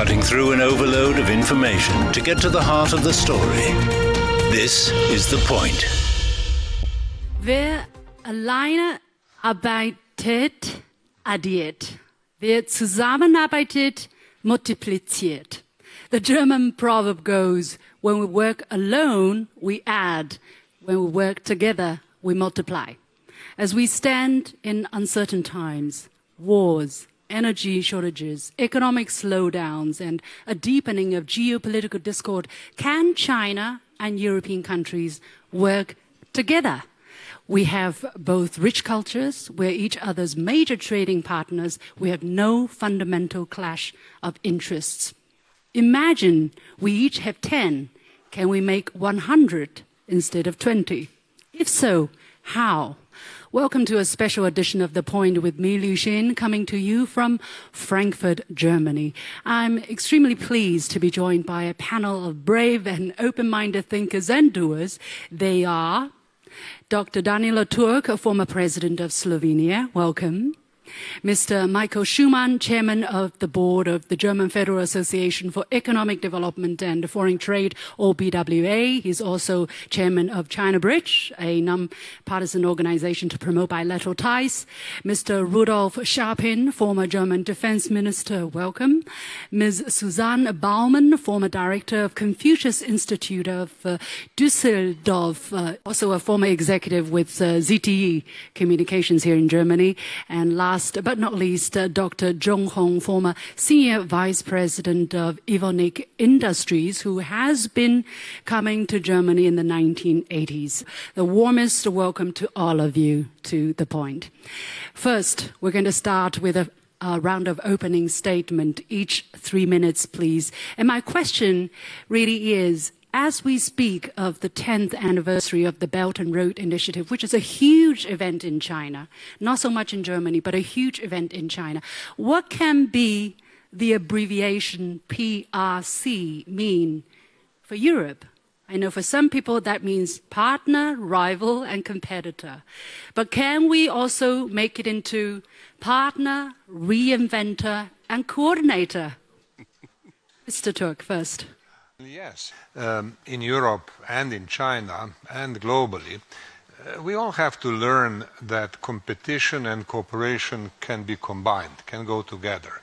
cutting through an overload of information to get to the heart of the story. This is The Point. Wer alleine arbeitet, addiert. Wer zusammenarbeitet, multipliziert. The German proverb goes, when we work alone, we add. When we work together, we multiply. As we stand in uncertain times, wars, energy shortages, economic slowdowns, and a deepening of geopolitical discord, can China and European countries work together? We have both rich cultures, we're each other's major trading partners, we have no fundamental clash of interests. Imagine we each have 10. Can we make 100 instead of 20? If so, how? Welcome to a special edition of The Point with me, Liu Xin, coming to you from Frankfurt, Germany. I'm extremely pleased to be joined by a panel of brave and open-minded thinkers and doers. They are Dr. Danilo Turk, a former president of Slovenia. Welcome. Mr. Michael Schumann, chairman of the board of the German Federal Association for Economic Development and Foreign Trade, or BWA. He's also chairman of China Bridge, a non-partisan organization to promote bilateral ties. Mr. Rudolf Scharping, former German defense minister. Welcome. Ms. Susanne Baumann, former director of Confucius Institute of uh, Düsseldorf, uh, also a former executive with uh, ZTE Communications here in Germany. And last last but not least, uh, Dr. Zhong Hong, former Senior Vice President of Evonik Industries, who has been coming to Germany in the 1980s. The warmest welcome to all of you to the point. First, we're going to start with a a round of opening statement, each three minutes, please. And my question really is as we speak of the 10th anniversary of the Belt and Road Initiative, which is a huge event in China, not so much in Germany, but a huge event in China, what can be the abbreviation PRC mean for Europe? I know for some people that means partner, rival, and competitor. But can we also make it into partner, reinventor, and coordinator? Mr. Turk first. Yes, um, in Europe and in China and globally, uh, we all have to learn that competition and cooperation can be combined, can go together.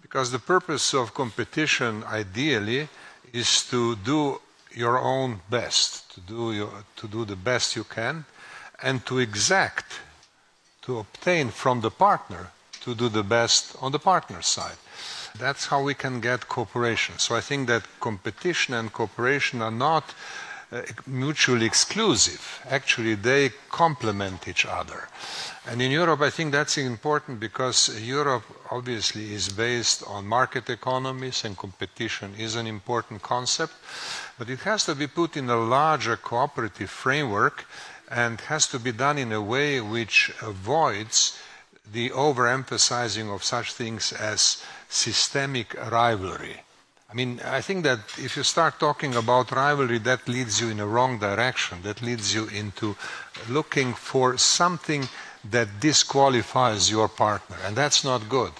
Because the purpose of competition, ideally, is to do your own best, to do, your, to do the best you can, and to exact, to obtain from the partner to do the best on the partner side. That's how we can get cooperation. So I think that competition and cooperation are not uh, mutually exclusive. Actually, they complement each other. And in Europe, I think that's important because Europe obviously is based on market economies and competition is an important concept. But it has to be put in a larger cooperative framework and has to be done in a way which avoids the overemphasizing of such things as systemic rivalry. I mean, I think that if you start talking about rivalry, that leads you in a wrong direction. That leads you into looking for something that disqualifies your partner, and that's not good.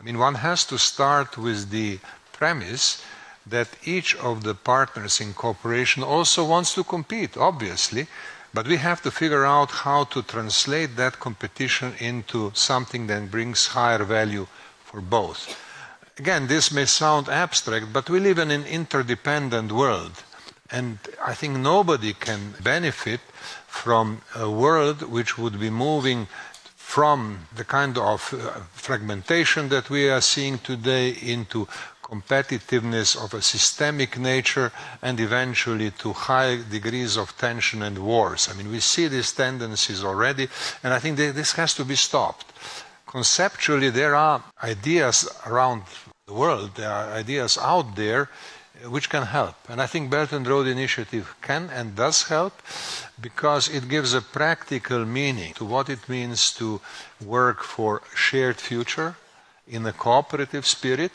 I mean, one has to start with the premise that each of the partners in cooperation also wants to compete, obviously, but we have to figure out how to translate that competition into something that brings higher value for both. Again, this may sound abstract, but we live in an interdependent world. And I think nobody can benefit from a world which would be moving from the kind of uh, fragmentation that we are seeing today into competitiveness of a systemic nature and eventually to high degrees of tension and wars. I mean, we see these tendencies already, and I think this has to be stopped. Conceptually, there are ideas around the world, there are ideas out there uh, which can help. And I think Belt and Road Initiative can and does help because it gives a practical meaning to what it means to work for shared future in a cooperative spirit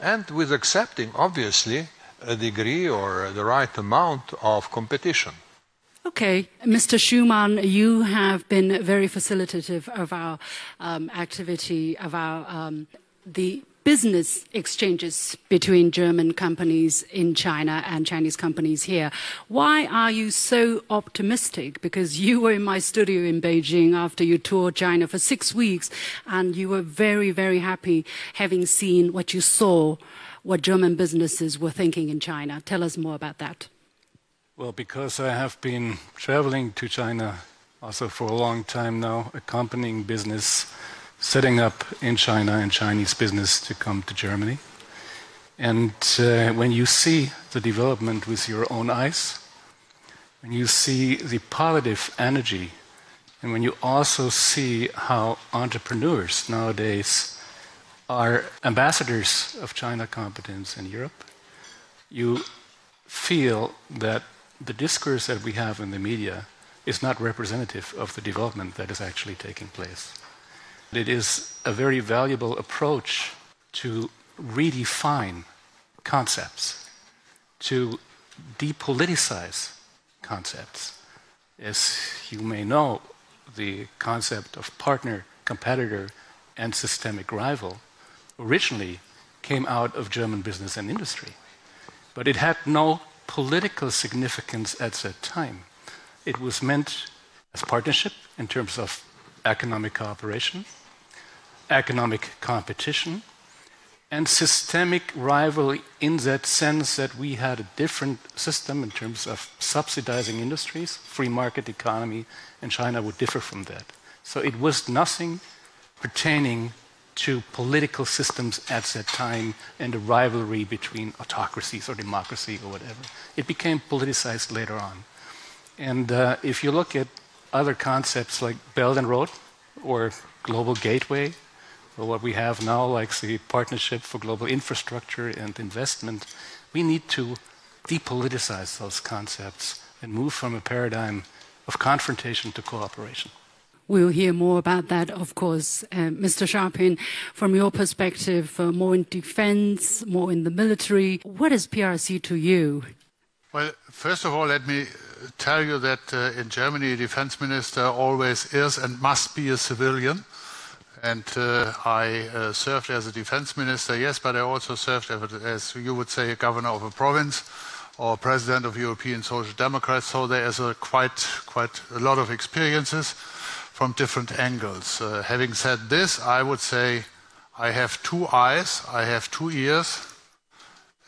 and with accepting, obviously, a degree or the right amount of competition. Okay, Mr. Schumann, you have been very facilitative of our um, activity, of our um, the business exchanges between German companies in China and Chinese companies here. Why are you so optimistic? Because you were in my studio in Beijing after you toured China for six weeks, and you were very, very happy having seen what you saw, what German businesses were thinking in China. Tell us more about that. Well, because I have been traveling to China also for a long time now, accompanying business setting up in China and Chinese business to come to Germany. And uh, when you see the development with your own eyes, when you see the positive energy, and when you also see how entrepreneurs nowadays are ambassadors of China competence in Europe, you feel that the discourse that we have in the media is not representative of the development that is actually taking place. It is a very valuable approach to redefine concepts, to depoliticize concepts. As you may know, the concept of partner, competitor, and systemic rival originally came out of German business and industry. But it had no political significance at that time. It was meant as partnership in terms of economic cooperation, economic competition, and systemic rivalry in that sense that we had a different system in terms of subsidizing industries, free market economy, and China would differ from that. So it was nothing pertaining to political systems at that time and the rivalry between autocracies or democracy or whatever. It became politicized later on. And uh, if you look at other concepts like Belt and Road or Global Gateway, or what we have now, like the Partnership for Global Infrastructure and Investment, we need to depoliticize those concepts and move from a paradigm of confrontation to cooperation. We'll hear more about that, of course. Uh, Mr. Scharping, from your perspective, uh, more in defense, more in the military, what is PRC to you? Well, first of all, let me tell you that uh, in Germany, a defense minister always is and must be a civilian. And uh, I uh, served as a defense minister, yes, but I also served as, as, you would say, a governor of a province or president of European Social Democrats. So there is a quite, quite a lot of experiences from different angles. Uh, having said this, I would say I have two eyes, I have two ears,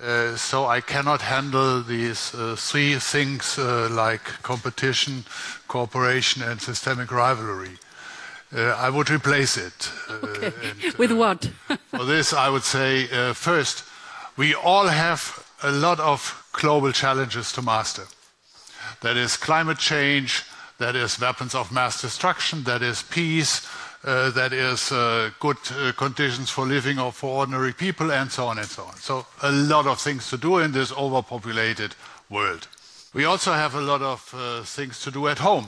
uh, so I cannot handle these uh, three things uh, like competition, cooperation, and systemic rivalry. Uh, I would replace it. Uh, okay. And, With what? for this, I would say first, we all have a lot of global challenges to master. That is climate change, that is weapons of mass destruction, that is peace, uh, that is uh, good uh, conditions for living for ordinary people, and so on and so on. So, a lot of things to do in this overpopulated world. We also have a lot of uh, things to do at home.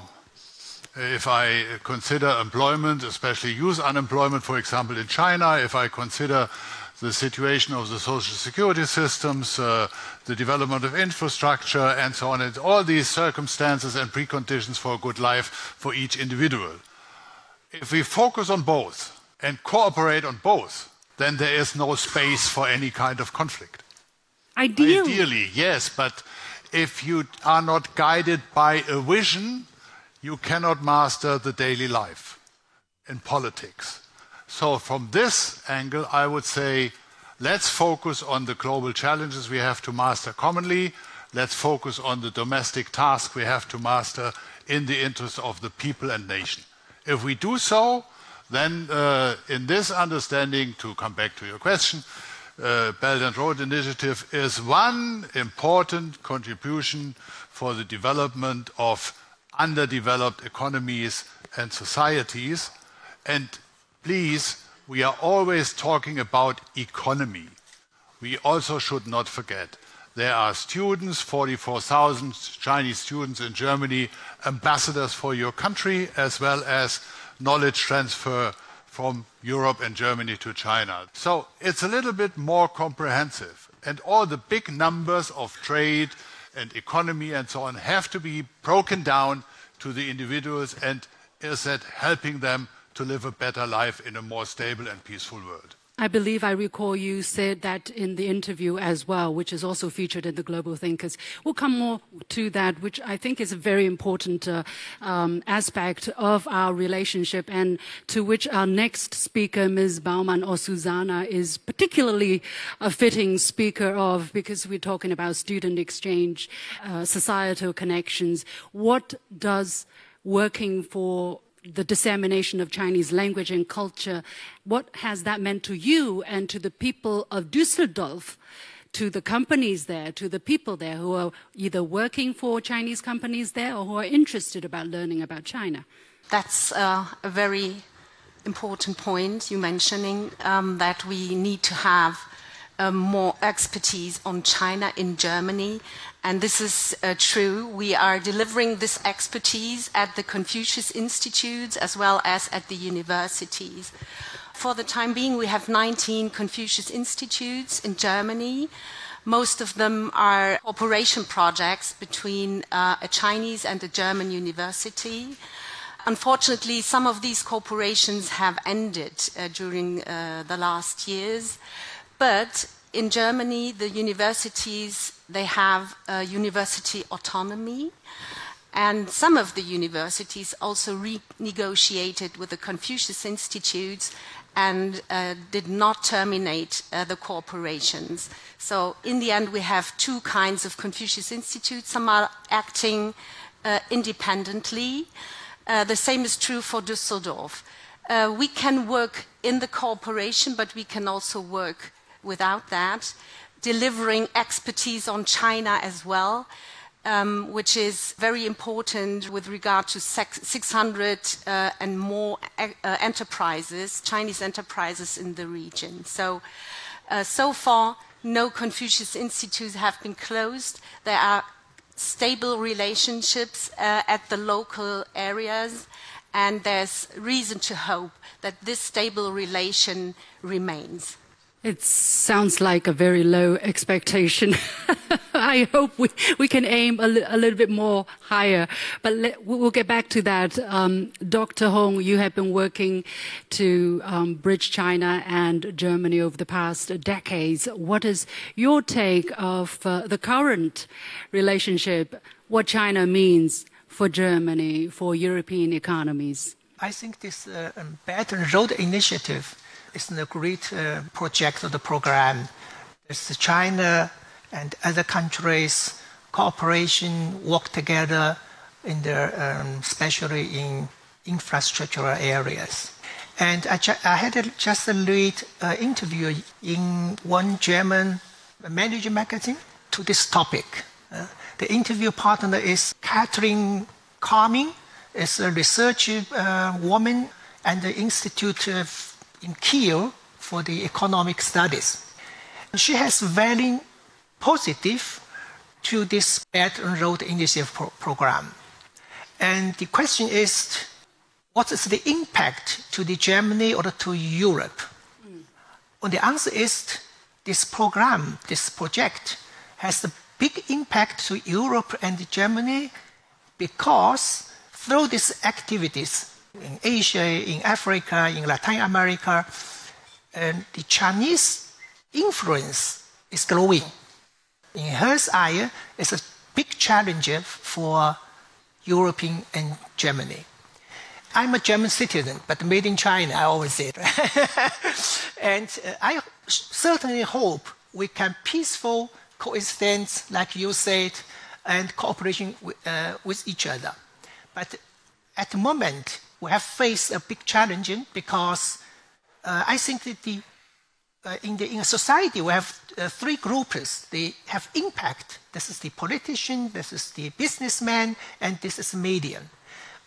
If I consider employment, especially youth unemployment, for example, in China, if I consider the situation of the social security systems, uh, the development of infrastructure, and so on, and all these circumstances and preconditions for a good life for each individual. If we focus on both and cooperate on both, then there is no space for any kind of conflict. Ideally. Ideally, yes, but if you are not guided by a vision, you cannot master the daily life in politics. So, from this angle, I would say let's focus on the global challenges we have to master commonly. Let's focus on the domestic task we have to master in the interest of the people and nation. If we do so, then uh, in this understanding, to come back to your question, uh, Belt and Road Initiative is one important contribution for the development of underdeveloped economies and societies. And please, we are always talking about economy. We also should not forget there are students, 44,000 Chinese students in Germany, ambassadors for your country, as well as knowledge transfer from Europe and Germany to China. So it's a little bit more comprehensive. And all the big numbers of trade and economy and so on have to be broken down to the individuals and is that helping them to live a better life in a more stable and peaceful world. I believe I recall you said that in the interview as well, which is also featured in the Global Thinkers. We'll come more to that, which I think is a very important uh, um, aspect of our relationship, and to which our next speaker, Ms. Baumann or Susanna, is particularly a fitting speaker of, because we're talking about student exchange, uh, societal connections. What does working for the dissemination of Chinese language and culture. What has that meant to you and to the people of Düsseldorf, to the companies there, to the people there who are either working for Chinese companies there or who are interested about learning about China? That's uh, a very important point you mentioning um, that we need to have uh, more expertise on China in Germany and this is uh, true. We are delivering this expertise at the Confucius Institutes as well as at the universities. For the time being, we have 19 Confucius Institutes in Germany. Most of them are cooperation projects between uh, a Chinese and a German university. Unfortunately, some of these cooperations have ended uh, during uh, the last years, but in Germany, the universities they have university autonomy, and some of the universities also renegotiated with the Confucius Institutes and uh, did not terminate uh, the corporations. So, in the end, we have two kinds of Confucius Institutes. Some are acting uh, independently. the same is true for Düsseldorf. we can work in the cooperation, but we can also work without that, delivering expertise on China as well. Um, which is very important with regard to 600 uh, and more uh, enterprises, Chinese enterprises in the region. So, uh, so far, no Confucius Institutes have been closed. There are stable relationships uh, at the local areas, and there's reason to hope that this stable relation remains. It sounds like a very low expectation. I hope we, we can aim a, li- a little bit more higher. But we'll get back to that. Um, Dr. Hong, you have been working to um, bridge China and Germany over the past decades. What is your take of uh, the current relationship, what China means for Germany, for European economies? I think this uh, Belt and Road Initiative it's a great uh, project of the program. It's China and other countries cooperation work together in the, um, especially in infrastructural areas. And I, I had a, just a read uh, interview in one German manager magazine to this topic. Uh, the interview partner is Katrin Kamin, is a research uh, woman at the Institute of in Kiel for the economic studies. She has very positive to this Belt and Road Initiative pro- program. And the question is, what is the impact to the Germany or to Europe? Mm. And the answer is, this program, this project, has a big impact to Europe and Germany because through these activities, in Asia, in Africa, in Latin America, and the Chinese influence is growing. In her eye, it's a big challenge for European and Germany. I'm a German citizen, but made in China, I always say. and uh, I certainly hope we can peaceful coexistence, like you said, and cooperation with, uh, with each other. But at the moment, we have faced a big challenge because uh, I think that the, uh, in, the, in society we have uh, three groups. They have impact. This is the politician, this is the businessman, and this is medium.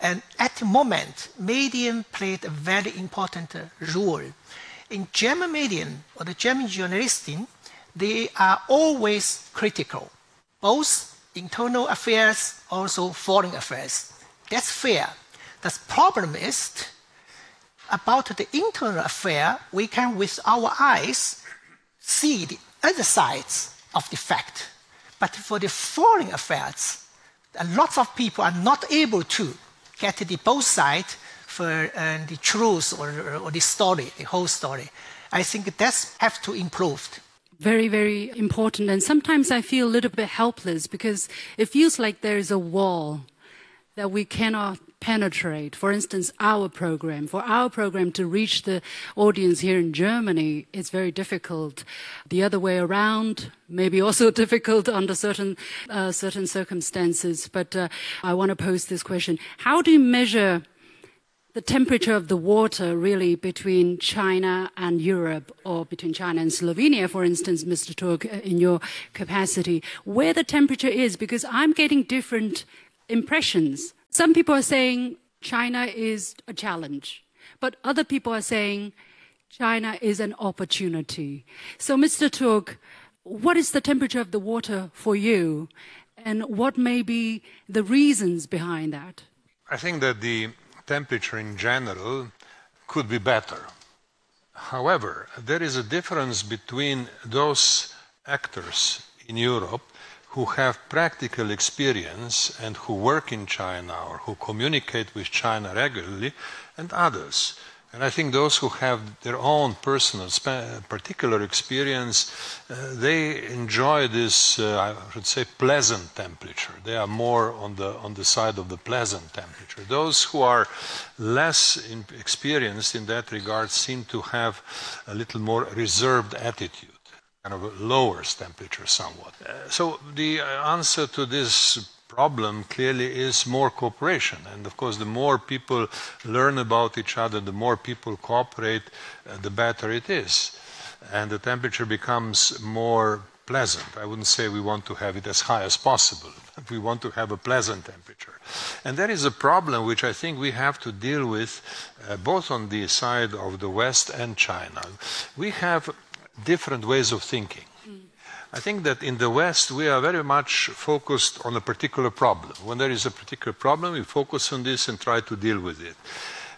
And at the moment, medium played a very important uh, role. In German medium or the German journalism, they are always critical, both internal affairs, also foreign affairs. That's fair. The problem is about the internal affair, we can with our eyes see the other sides of the fact. But for the foreign affairs, a lot of people are not able to get the both sides for uh, the truth or, or, the story, the whole story. I think that's have to improve. Very, very important. And sometimes I feel a little bit helpless because it feels like there is a wall that we cannot penetrate. For instance, our program, for our program to reach the audience here in Germany, it's very difficult. The other way around, maybe also difficult under certain uh, certain circumstances. But uh, I want to pose this question: How do you measure? The temperature of the water, really, between China and Europe, or between China and Slovenia, for instance, Mr. Turk, uh, in your capacity, where the temperature is, because I'm getting different impressions. Some people are saying China is a challenge, but other people are saying China is an opportunity. So, Mr. Turk, what is the temperature of the water for you, and what may be the reasons behind that? I think that the temperature in general could be better. However, there is a difference between those actors in Europe who have practical experience and who work in China or who communicate with China regularly, and others. And I think those who have their own personal, particular experience, uh, they enjoy this, uh, I should say, pleasant temperature. They are more on the on the side of the pleasant temperature. Those who are less experienced in that regard seem to have a little more reserved attitude kind of lowers temperature somewhat. Uh, so the answer to this problem clearly is more cooperation. And of course, the more people learn about each other, the more people cooperate, uh, the better it is. And the temperature becomes more pleasant. I wouldn't say we want to have it as high as possible, we want to have a pleasant temperature. And that is a problem which I think we have to deal with uh, both on the side of the West and China. We have different ways of thinking. I think that in the West, we are very much focused on a particular problem. When there is a particular problem, we focus on this and try to deal with it.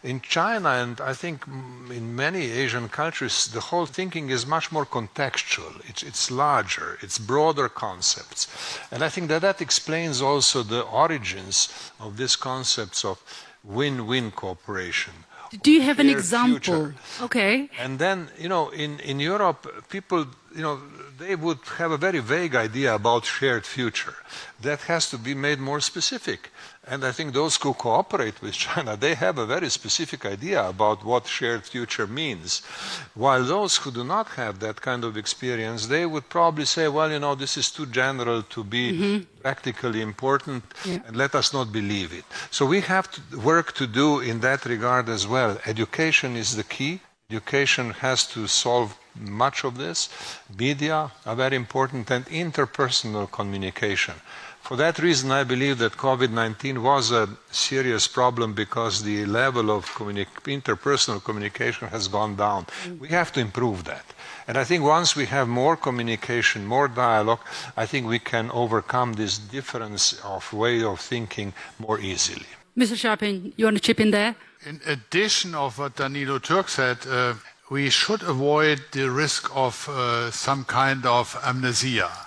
In China, and I think in many Asian countries, the whole thinking is much more contextual. It's, it's larger, it's broader concepts. And I think that that explains also the origins of these concepts of win win cooperation do you have an example? Future. Okay. And then, you know, in, in Europe, people, you know, they would have a very vague idea about shared future. That has to be made more specific. And I think those who cooperate with China, they have a very specific idea about what shared future means. While those who do not have that kind of experience, they would probably say, well, you know, this is too general to be mm-hmm. practically important, yeah. and let us not believe it. So we have to work to do in that regard as well. Education is the key. Education has to solve much of this. Media are very important, and interpersonal communication. For that reason, I believe that COVID 19 was a serious problem because the level of communi- interpersonal communication has gone down. Mm. We have to improve that. And I think once we have more communication, more dialogue, I think we can overcome this difference of way of thinking more easily. Mr. Scharping, you want to chip in there? In addition of what Danilo Turk said, uh, we should avoid the risk of uh, some kind of amnesia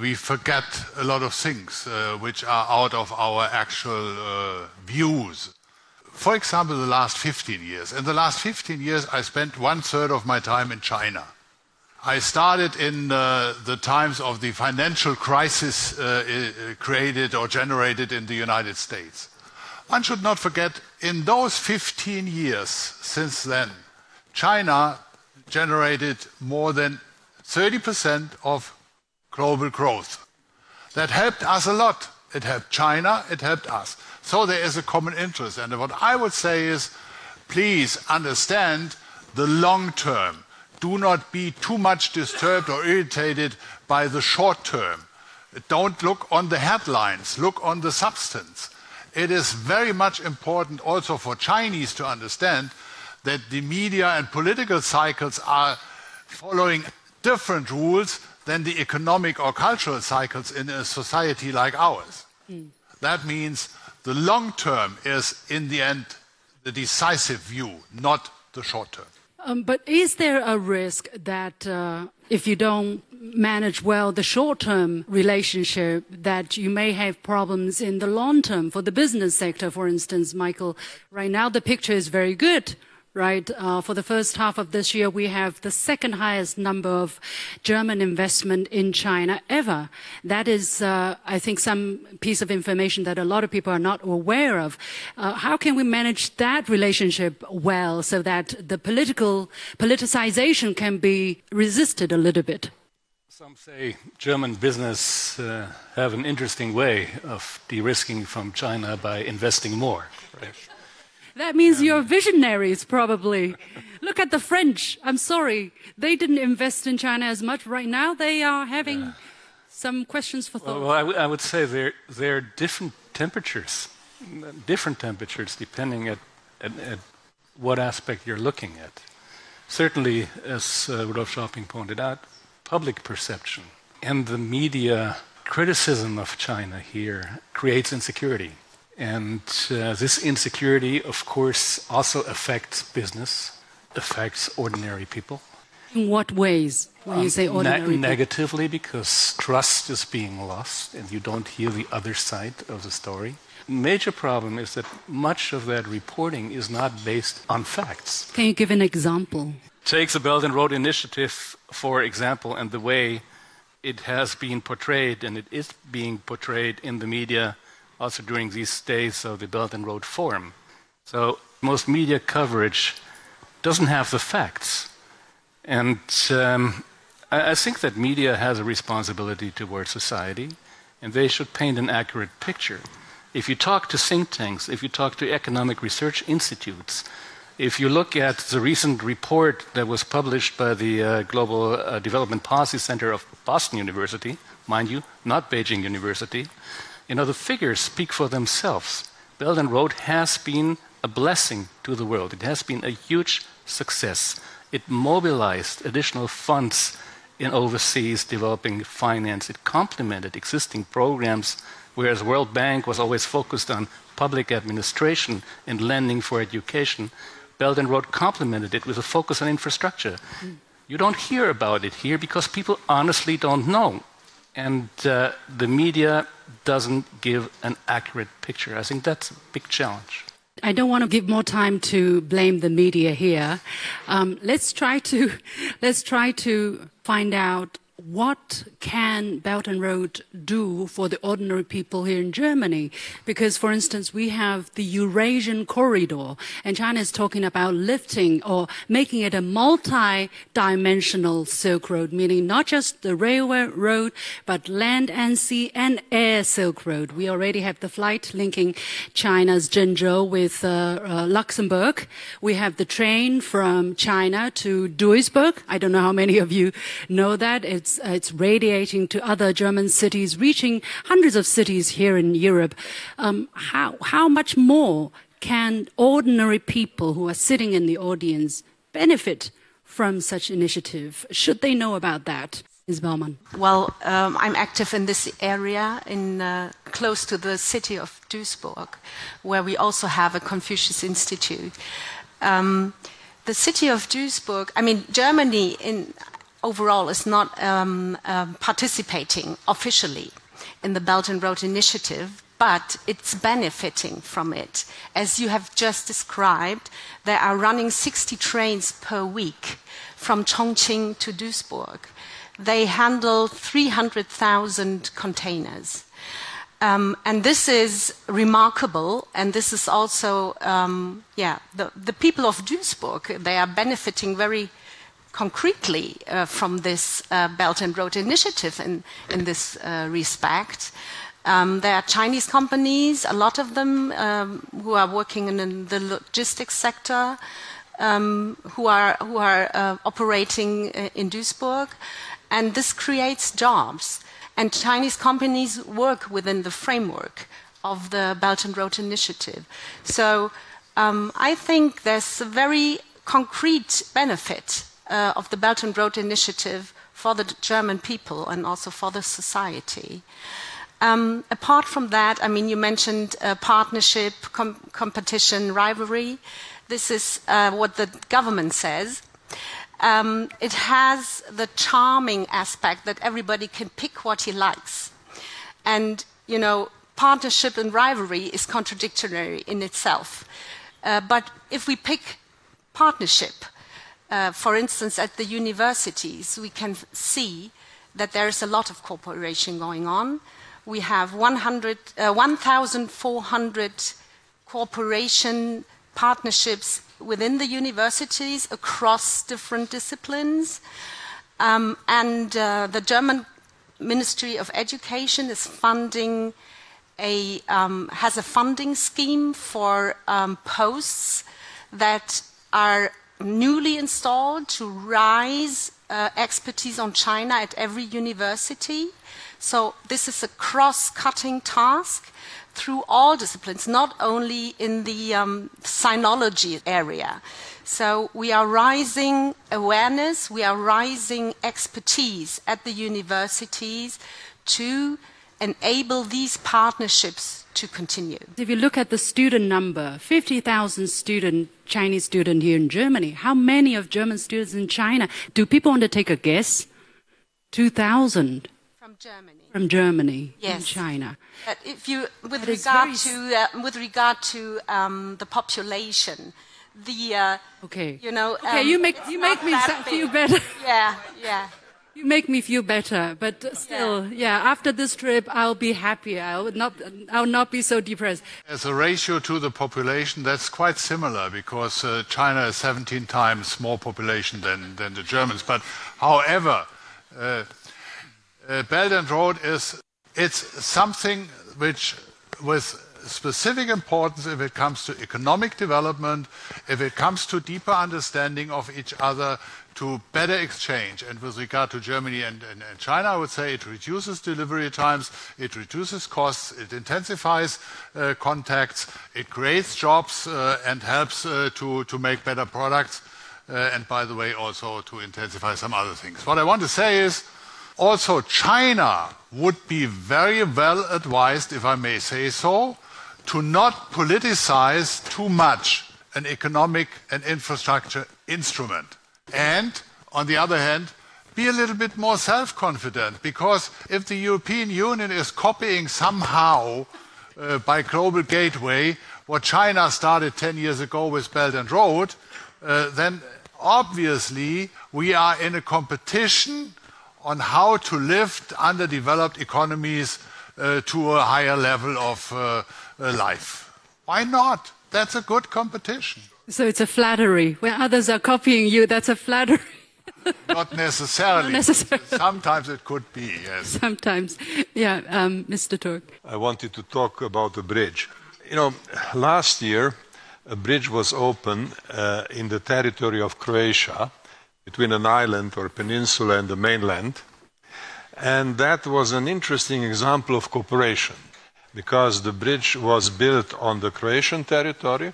we forget a lot of things uh, which are out of our actual uh, views. For example, the last 15 years. In the last 15 years, I spent one third of my time in China. I started in uh, the times of the financial crisis uh, uh, created or generated in the United States. One should not forget, in those 15 years since then, China generated more than 30% of global growth. That helped us a lot. It helped China, it helped us. So there is a common interest. And what I would say is please understand the long term. Do not be too much disturbed or irritated by the short term. Don't look on the headlines, look on the substance. It is very much important also for Chinese to understand that the media and political cycles are following different rules than the economic or cultural cycles in a society like ours. Mm. That means the long term is, in the end, the decisive view, not the short term. Um, but is there a risk that uh, if you don't manage well the short term relationship, that you may have problems in the long term for the business sector, for instance, Michael? Right now, the picture is very good right? Uh, for the first half of this year, we have the second highest number of German investment in China ever. That is, uh, I think, some piece of information that a lot of people are not aware of. Uh, how can we manage that relationship well so that the political politicization can be resisted a little bit? Some say German business uh, have an interesting way of de-risking from China by investing more. Right? That means you're visionaries, probably. Look at the French. I'm sorry. They didn't invest in China as much. Right now, they are having yeah. some questions for thought. Well, I, would say they're, they're different temperatures, different temperatures depending at, at, at what aspect you're looking at. Certainly, as uh, Rudolf Scharping pointed out, public perception and the media criticism of China here creates insecurity. And uh, this insecurity, of course, also affects business, affects ordinary people. In what ways when um, you say ordinary ne- Negatively, because trust is being lost and you don't hear the other side of the story. Major problem is that much of that reporting is not based on facts. Can you give an example? Take the Belt and Road Initiative, for example, and the way it has been portrayed and it is being portrayed in the media also during these days of the Belt and Road Forum. So most media coverage doesn't have the facts. And um, I, I think that media has a responsibility towards society, and they should paint an accurate picture. If you talk to think tanks, if you talk to economic research institutes, if you look at the recent report that was published by the uh, Global uh, Development Policy Center of Boston University, mind you, not Beijing University, you know, the figures speak for themselves. Belt and Road has been a blessing to the world. It has been a huge success. It mobilized additional funds in overseas developing finance. It complemented existing programs, whereas World Bank was always focused on public administration and lending for education. Belt and Road complemented it with a focus on infrastructure. Mm. You don't hear about it here because people honestly don't know and uh, the media doesn't give an accurate picture. I think that's a big challenge. I don't want to give more time to blame the media here. Um, let's try to let's try to find out what can Belt and Road do for the ordinary people here in Germany? Because, for instance, we have the Eurasian corridor, and China is talking about lifting or making it a multi-dimensional Silk Road, meaning not just the railway road, but land and sea and air Silk Road. We already have the flight linking China's Zhengzhou with uh, uh, Luxembourg. We have the train from China to Duisburg. I don't know how many of you know that. It's it's, uh, it's radiating to other German cities, reaching hundreds of cities here in Europe. Um, how, how much more can ordinary people who are sitting in the audience benefit from such initiative? Should they know about that? Ms. Baumann. Well, um, I'm active in this area, in uh, close to the city of Duisburg, where we also have a Confucius Institute. Um, the city of Duisburg, I mean, Germany, in, overall is not um, um, participating officially in the Belt and Road Initiative, but it's benefiting from it. As you have just described, they are running 60 trains per week from Chongqing to Duisburg. They handle 300,000 containers. Um, and this is remarkable, and this is also, um, yeah, the, the people of Duisburg, they are benefiting very concretely uh, from this uh, Belt and Road Initiative in, in this uh, respect. Um, there are Chinese companies, a lot of them um, who are working in the logistics sector, um, who are, who are uh, operating uh, in Duisburg, and this creates jobs. And Chinese companies work within the framework of the Belt and Road Initiative. So um, I think there's a very concrete benefit uh, of the Belt and Road Initiative for the German people and also for the society. Um, apart from that, I mean, you mentioned uh, partnership, com- competition, rivalry. This is uh, what the government says. Um, it has the charming aspect that everybody can pick what he likes. And, you know, partnership and rivalry is contradictory in itself. Uh, but if we pick partnership. Uh, for instance, at the universities, we can see that there is a lot of cooperation going on. We have 1,400 uh, cooperation partnerships within the universities across different disciplines. Um, and uh, the German Ministry of Education is funding a, um, has a funding scheme for um, posts that are newly installed to rise uh, expertise on China at every university. So this is a cross-cutting task through all disciplines, not only in the um, sinology area. So we are rising awareness, we are rising expertise at the universities to enable these partnerships to continue. If you look at the student number, 50,000 student, Chinese student here in Germany, how many of German students in China? Do people want to take a guess? 2,000. From Germany. From Germany, yes. China. But if you, with regard to, uh, with regard to um, the population, the uh, okay, you know, okay, um, you make you make me feel better. Yeah, yeah. You make me feel better, but still, yeah. yeah. After this trip, I'll be happier. I will not. I'll not be so depressed. As a ratio to the population, that's quite similar because uh, China is 17 times more population than than the Germans. But however, uh, uh, Belt and Road is it's something which with specific importance if it comes to economic development, if it comes to deeper understanding of each other, to better exchange. And with regard to Germany and, and, and, China, I would say it reduces delivery times, it reduces costs, it intensifies uh, contacts, it creates jobs uh, and helps uh, to, to make better products. Uh, and by the way, also to intensify some other things. What I want to say is also China would be very well advised, if I may say so, to not politicize too much an economic and infrastructure instrument. And on the other hand, be a little bit more self confident because if the European Union is copying somehow uh, by Global Gateway what China started 10 years ago with Belt and Road, uh, then obviously we are in a competition on how to lift underdeveloped economies uh, to a higher level of uh, life. Why not? That's a good competition. So it's a flattery. When others are copying you, that's a flattery. Not necessarily. Not necessarily. Sometimes it could be, yes. Sometimes. Yeah, um, Mr. Turk. I wanted to talk about the bridge. You know, last year, a bridge was opened uh, in the territory of Croatia between an island or peninsula and the mainland. And that was an interesting example of cooperation because the bridge was built on the Croatian territory.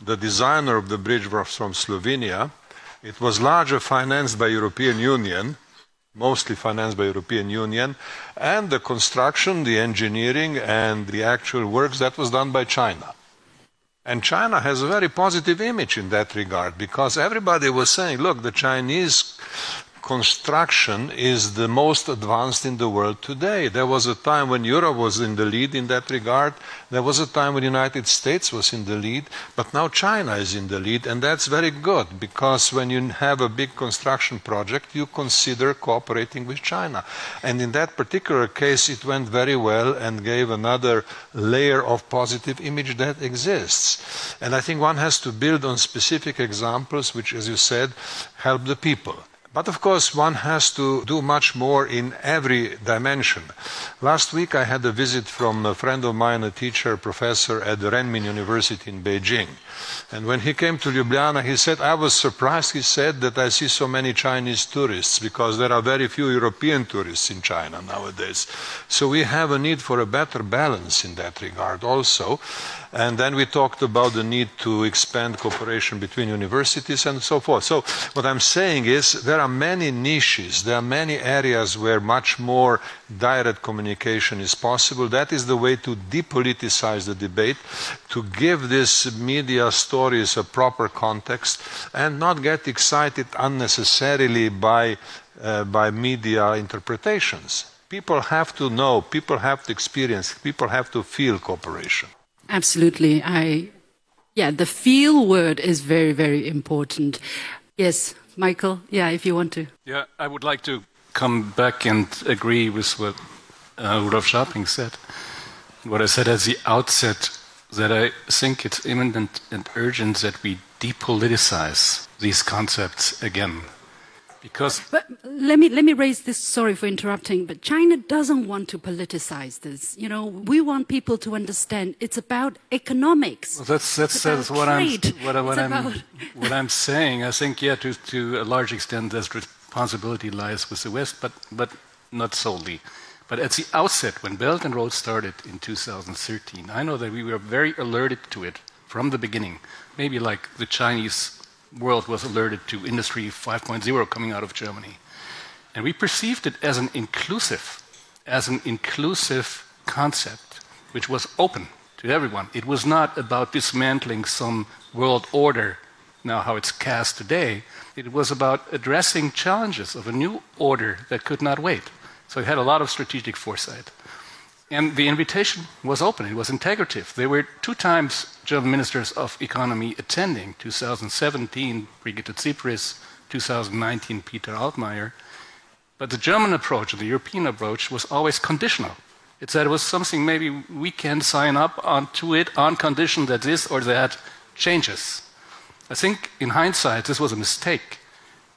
The designer of the bridge was from Slovenia. It was largely financed by European Union, mostly financed by European Union, and the construction, the engineering, and the actual works that was done by China. And China has a very positive image in that regard because everybody was saying, look, the Chinese construction is the most advanced in the world today. There was a time when Europe was in the lead in that regard. There was a time when the United States was in the lead, but now China is in the lead, and that's very good because when you have a big construction project, you consider cooperating with China. And in that particular case, it went very well and gave another layer of positive image that exists. And I think one has to build on specific examples which, as you said, help the people. But of course, one has to do much more in every dimension. Last week, I had a visit from a friend of mine, a teacher, professor at the Renmin University in Beijing. And when he came to Ljubljana, he said, I was surprised, he said, that I see so many Chinese tourists because there are very few European tourists in China nowadays. So we have a need for a better balance in that regard also. And then we talked about the need to expand cooperation between universities and so forth. So what I'm saying is there are many niches, there are many areas where much more direct communication is possible. That is the way to depoliticize the debate, to give these media stories a proper context, and not get excited unnecessarily by, uh, by media interpretations. People have to know, people have to experience, people have to feel cooperation. Absolutely. I Yeah, the feel word is very, very important. Yes, Michael, yeah, if you want to. Yeah, I would like to come back and agree with what uh, Rudolf Scharping said. What I said at the outset, that I think it's imminent and urgent that we depoliticize these concepts again. Because but let me let me raise this. Sorry for interrupting, but China doesn't want to politicize this. You know, we want people to understand it's about economics. Well, that's that's, that's what. I'm what, what I'm about... what I'm saying. I think yeah, to to a large extent, that responsibility lies with the West, but but not solely. But at the outset, when Belt and Road started in 2013, I know that we were very alerted to it from the beginning. Maybe like the Chinese world was alerted to Industry 5.0 coming out of Germany. And we perceived it as an inclusive, as an inclusive concept, which was open to everyone. It was not about dismantling some world order, now how it's cast today. It was about addressing challenges of a new order that could not wait. So it had a lot of strategic foresight. And the invitation was open, it was integrative. There were two times German ministers of economy attending 2017, Brigitte Zypries, 2019, Peter Altmaier. But the German approach, the European approach, was always conditional. It said it was something maybe we can sign up onto it on condition that this or that changes. I think in hindsight, this was a mistake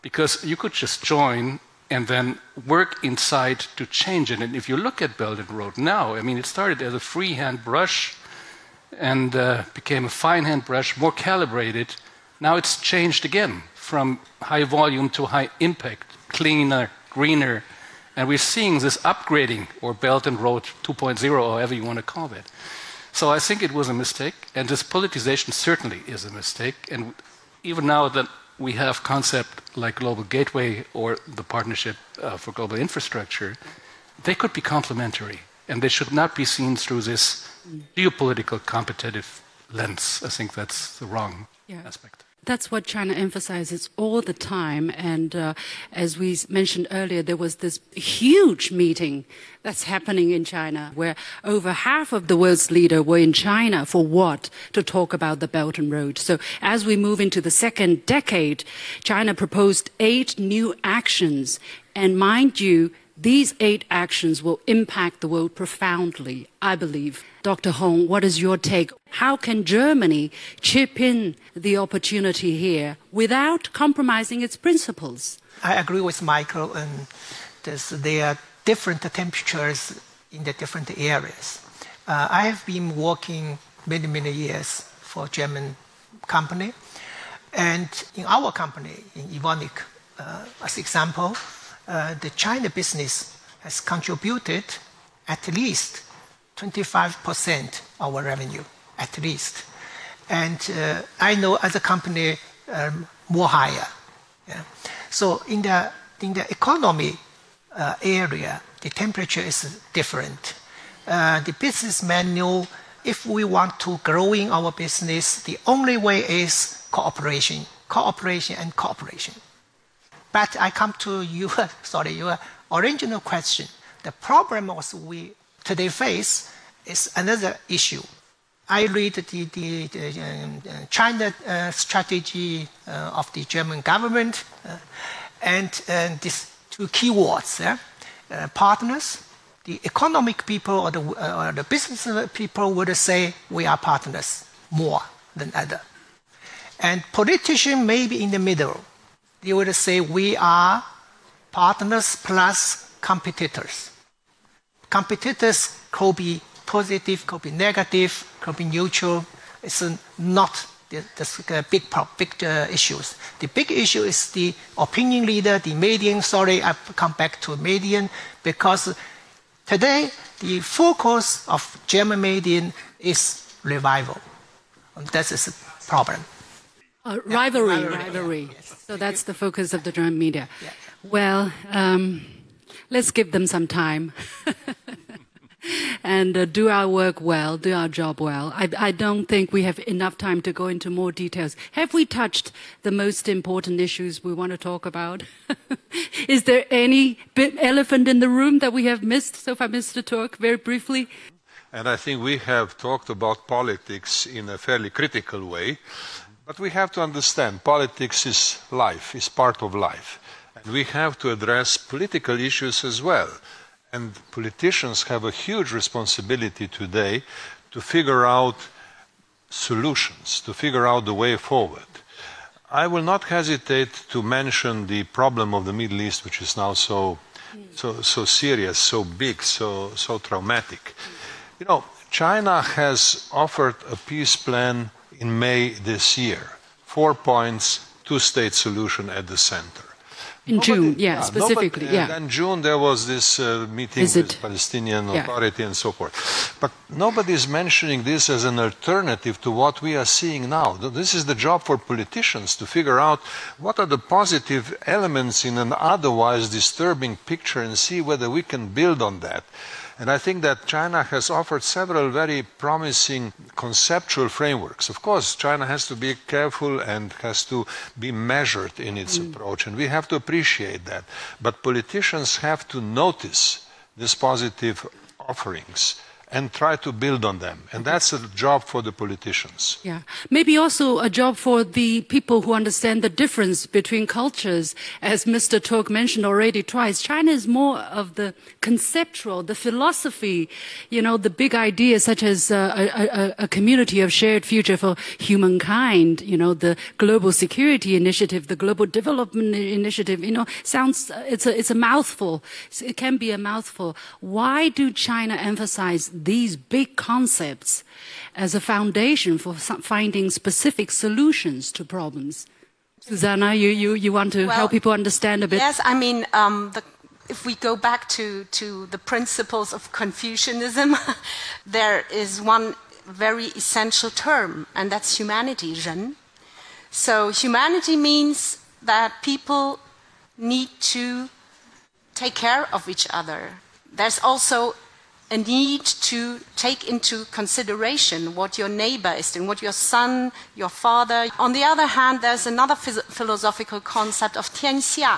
because you could just join and then work inside to change it. And if you look at Belt and Road now, I mean, it started as a freehand brush and uh, became a fine hand brush, more calibrated. Now it's changed again from high volume to high impact, cleaner, greener. And we're seeing this upgrading, or Belt and Road 2.0, or however you want to call it. So I think it was a mistake, and this politicization certainly is a mistake. And even now that we have concept like Global Gateway or the Partnership uh, for Global Infrastructure, they could be complementary, and they should not be seen through this geopolitical competitive lens. I think that's the wrong yeah. aspect. That's what China emphasizes all the time. And uh, as we mentioned earlier, there was this huge meeting that's happening in China where over half of the world's leaders were in China for what? To talk about the Belt and Road. So as we move into the second decade, China proposed eight new actions. And mind you, these eight actions will impact the world profoundly, I believe. Dr. Hong, what is your take? How can Germany chip in the opportunity here without compromising its principles? I agree with Michael, and there are different temperatures in the different areas. Uh, I have been working many, many years for a German company, and in our company, in Evonik, uh, as example, uh, the China business has contributed at least 25% of our revenue, at least. And uh, I know other company um, more higher. So in the in the economy uh, area, the temperature is different. The businessmen know if we want to grow in our business, the only way is cooperation, cooperation, and cooperation. But I come to your, sorry, your original question. The problem we today face is another issue. I read the, the, the uh, China uh, strategy uh, of the German government, uh, and, and these two keywords, uh, partners. The economic people or the, uh, or the business people would say we are partners more than other. And politicians may be in the middle they would say we are partners plus competitors. Competitors could be positive, could be negative, could be neutral. It's not the, the big, big uh, issues. The big issue is the opinion leader, the median. Sorry, I come back to median because today the focus of German median is revival. And that is a problem. Uh, rivalry, yeah, rivalry. rivalry. Yes. So that's the focus of the German media. Yeah. Well, um, let's give them some time. and uh, do our work well, do our job well. I, I, don't think we have enough time to go into more details. Have we touched the most important issues we want to talk about? Is there any elephant in the room that we have missed so far, Mr. Turk, very briefly? And I think we have talked about politics in a fairly critical way. But we have to understand politics is life, is part of life. And we have to address political issues as well. And politicians have a huge responsibility today to figure out solutions, to figure out the way forward. I will not hesitate to mention the problem of the Middle East, which is now so, so, so serious, so big, so, so traumatic. You know, China has offered a peace plan in May this year. Four points, two state solution at the center. In Nobody- June, yeah, specifically, nobody- yeah. And in June there was this uh, meeting Visit. with Palestinian Yeah. Authority and so forth. But nobody is mentioning this as an alternative to what we are seeing now. This is the job for politicians to figure out what are the positive elements in an otherwise disturbing picture and see whether we can build on that. And I think that China has offered several very promising conceptual frameworks. Of course, China has to be careful and has to be measured in its mm. approach, and we have to appreciate that. But politicians have to notice these positive offerings and try to build on them. And that's a job for the politicians. Yeah. Maybe also a job for the people who understand the difference between cultures. As Mr. Tok mentioned already twice, China is more of the conceptual, the philosophy, you know, the big ideas such as uh, a, a, a community of shared future for humankind, you know, the global security initiative, the global development initiative, you know, sounds, it's a, it's a mouthful. It can be a mouthful. Why do China emphasize these big concepts as a foundation for finding specific solutions to problems? Susanna, you, you, you want to Well, help people understand a bit? Yes, I mean, um, the, if we go back to, to the principles of Confucianism, there is one very essential term, and that's humanity, 仁. So humanity means that people need to take care of each other. There's also a need to take into consideration what your neighbor is doing, what your son, your father. On the other hand, there's another philosophical concept of tianxia.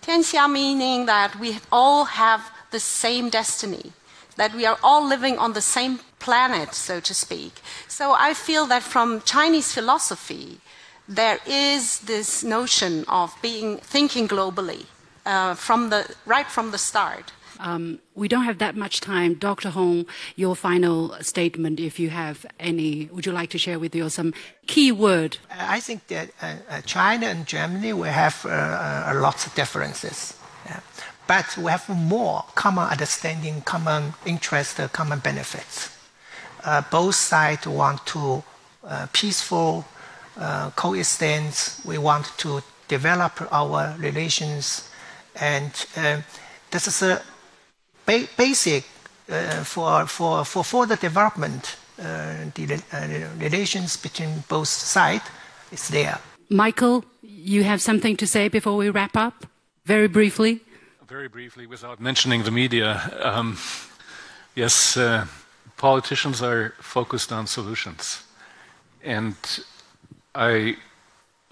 Tianxia meaning that we all have the same destiny, that we are all living on the same planet, so to speak. So I feel that from Chinese philosophy, there is this notion of being thinking globally uh, from the, right from the start. Um, we don't have that much time. Dr. Hong, your final statement, if you have any, would you like to share with you some key word? I think that uh, uh, China and Germany will have uh, uh, lots of differences, yeah. but we have more common understanding, common interest, uh, common benefits. Uh, both sides want to uh, peaceful uh, coexistence. We want to develop our relations, and uh, this is a ba- basic uh, for, for, for further development. Uh, the uh, relations between both sides is there. Michael, you have something to say before we wrap up? Very briefly. Very briefly, without mentioning the media, um, yes, uh, politicians are focused on solutions. And I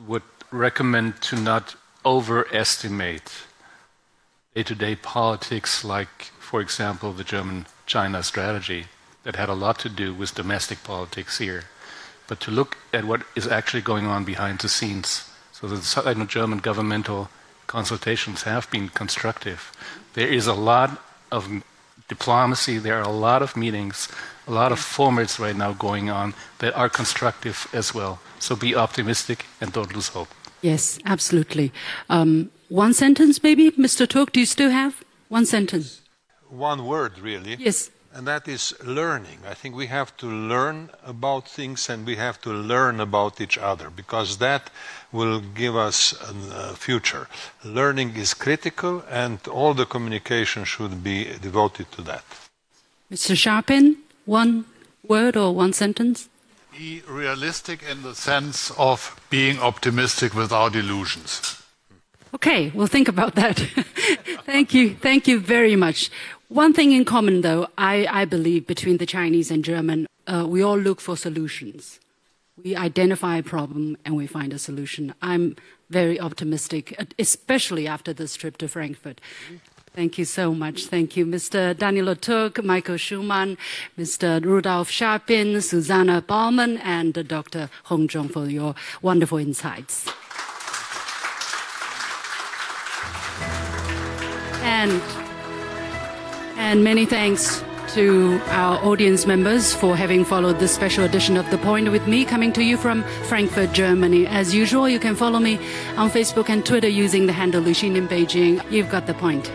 would recommend to not overestimate day to day politics, like, for example, the German China strategy that had a lot to do with domestic politics here, but to look at what is actually going on behind the scenes. So the German governmental consultations have been constructive. There is a lot of diplomacy, there are a lot of meetings, a lot of formats right now going on that are constructive as well. So be optimistic and don't lose hope. Yes, absolutely. Um, one sentence, maybe? Mr. Tok, do you still have one sentence? One word, really. Yes. And that is learning. I think we have to learn about things and we have to learn about each other because that will give us a uh, future. Learning is critical and all the communication should be devoted to that. Mr. Scharping, one word or one sentence? Be realistic in the sense of being optimistic without illusions. Okay, we'll think about that. thank you. Thank you very much. One thing in common, though, I, I believe between the Chinese and German, uh, we all look for solutions. We identify a problem and we find a solution. I'm very optimistic, especially after this trip to Frankfurt. Thank you so much. Thank you, Mr. Daniel Turk, Michael Schumann, Mr. Rudolf Scharping, Susanna Baumann, and Dr. Hong Zhong for your wonderful insights. And, and many thanks to our audience members for having followed this special edition of The Point with me, coming to you from Frankfurt, Germany. As usual, you can follow me on Facebook and Twitter using the handle Liu Xin in Beijing. You've got the point.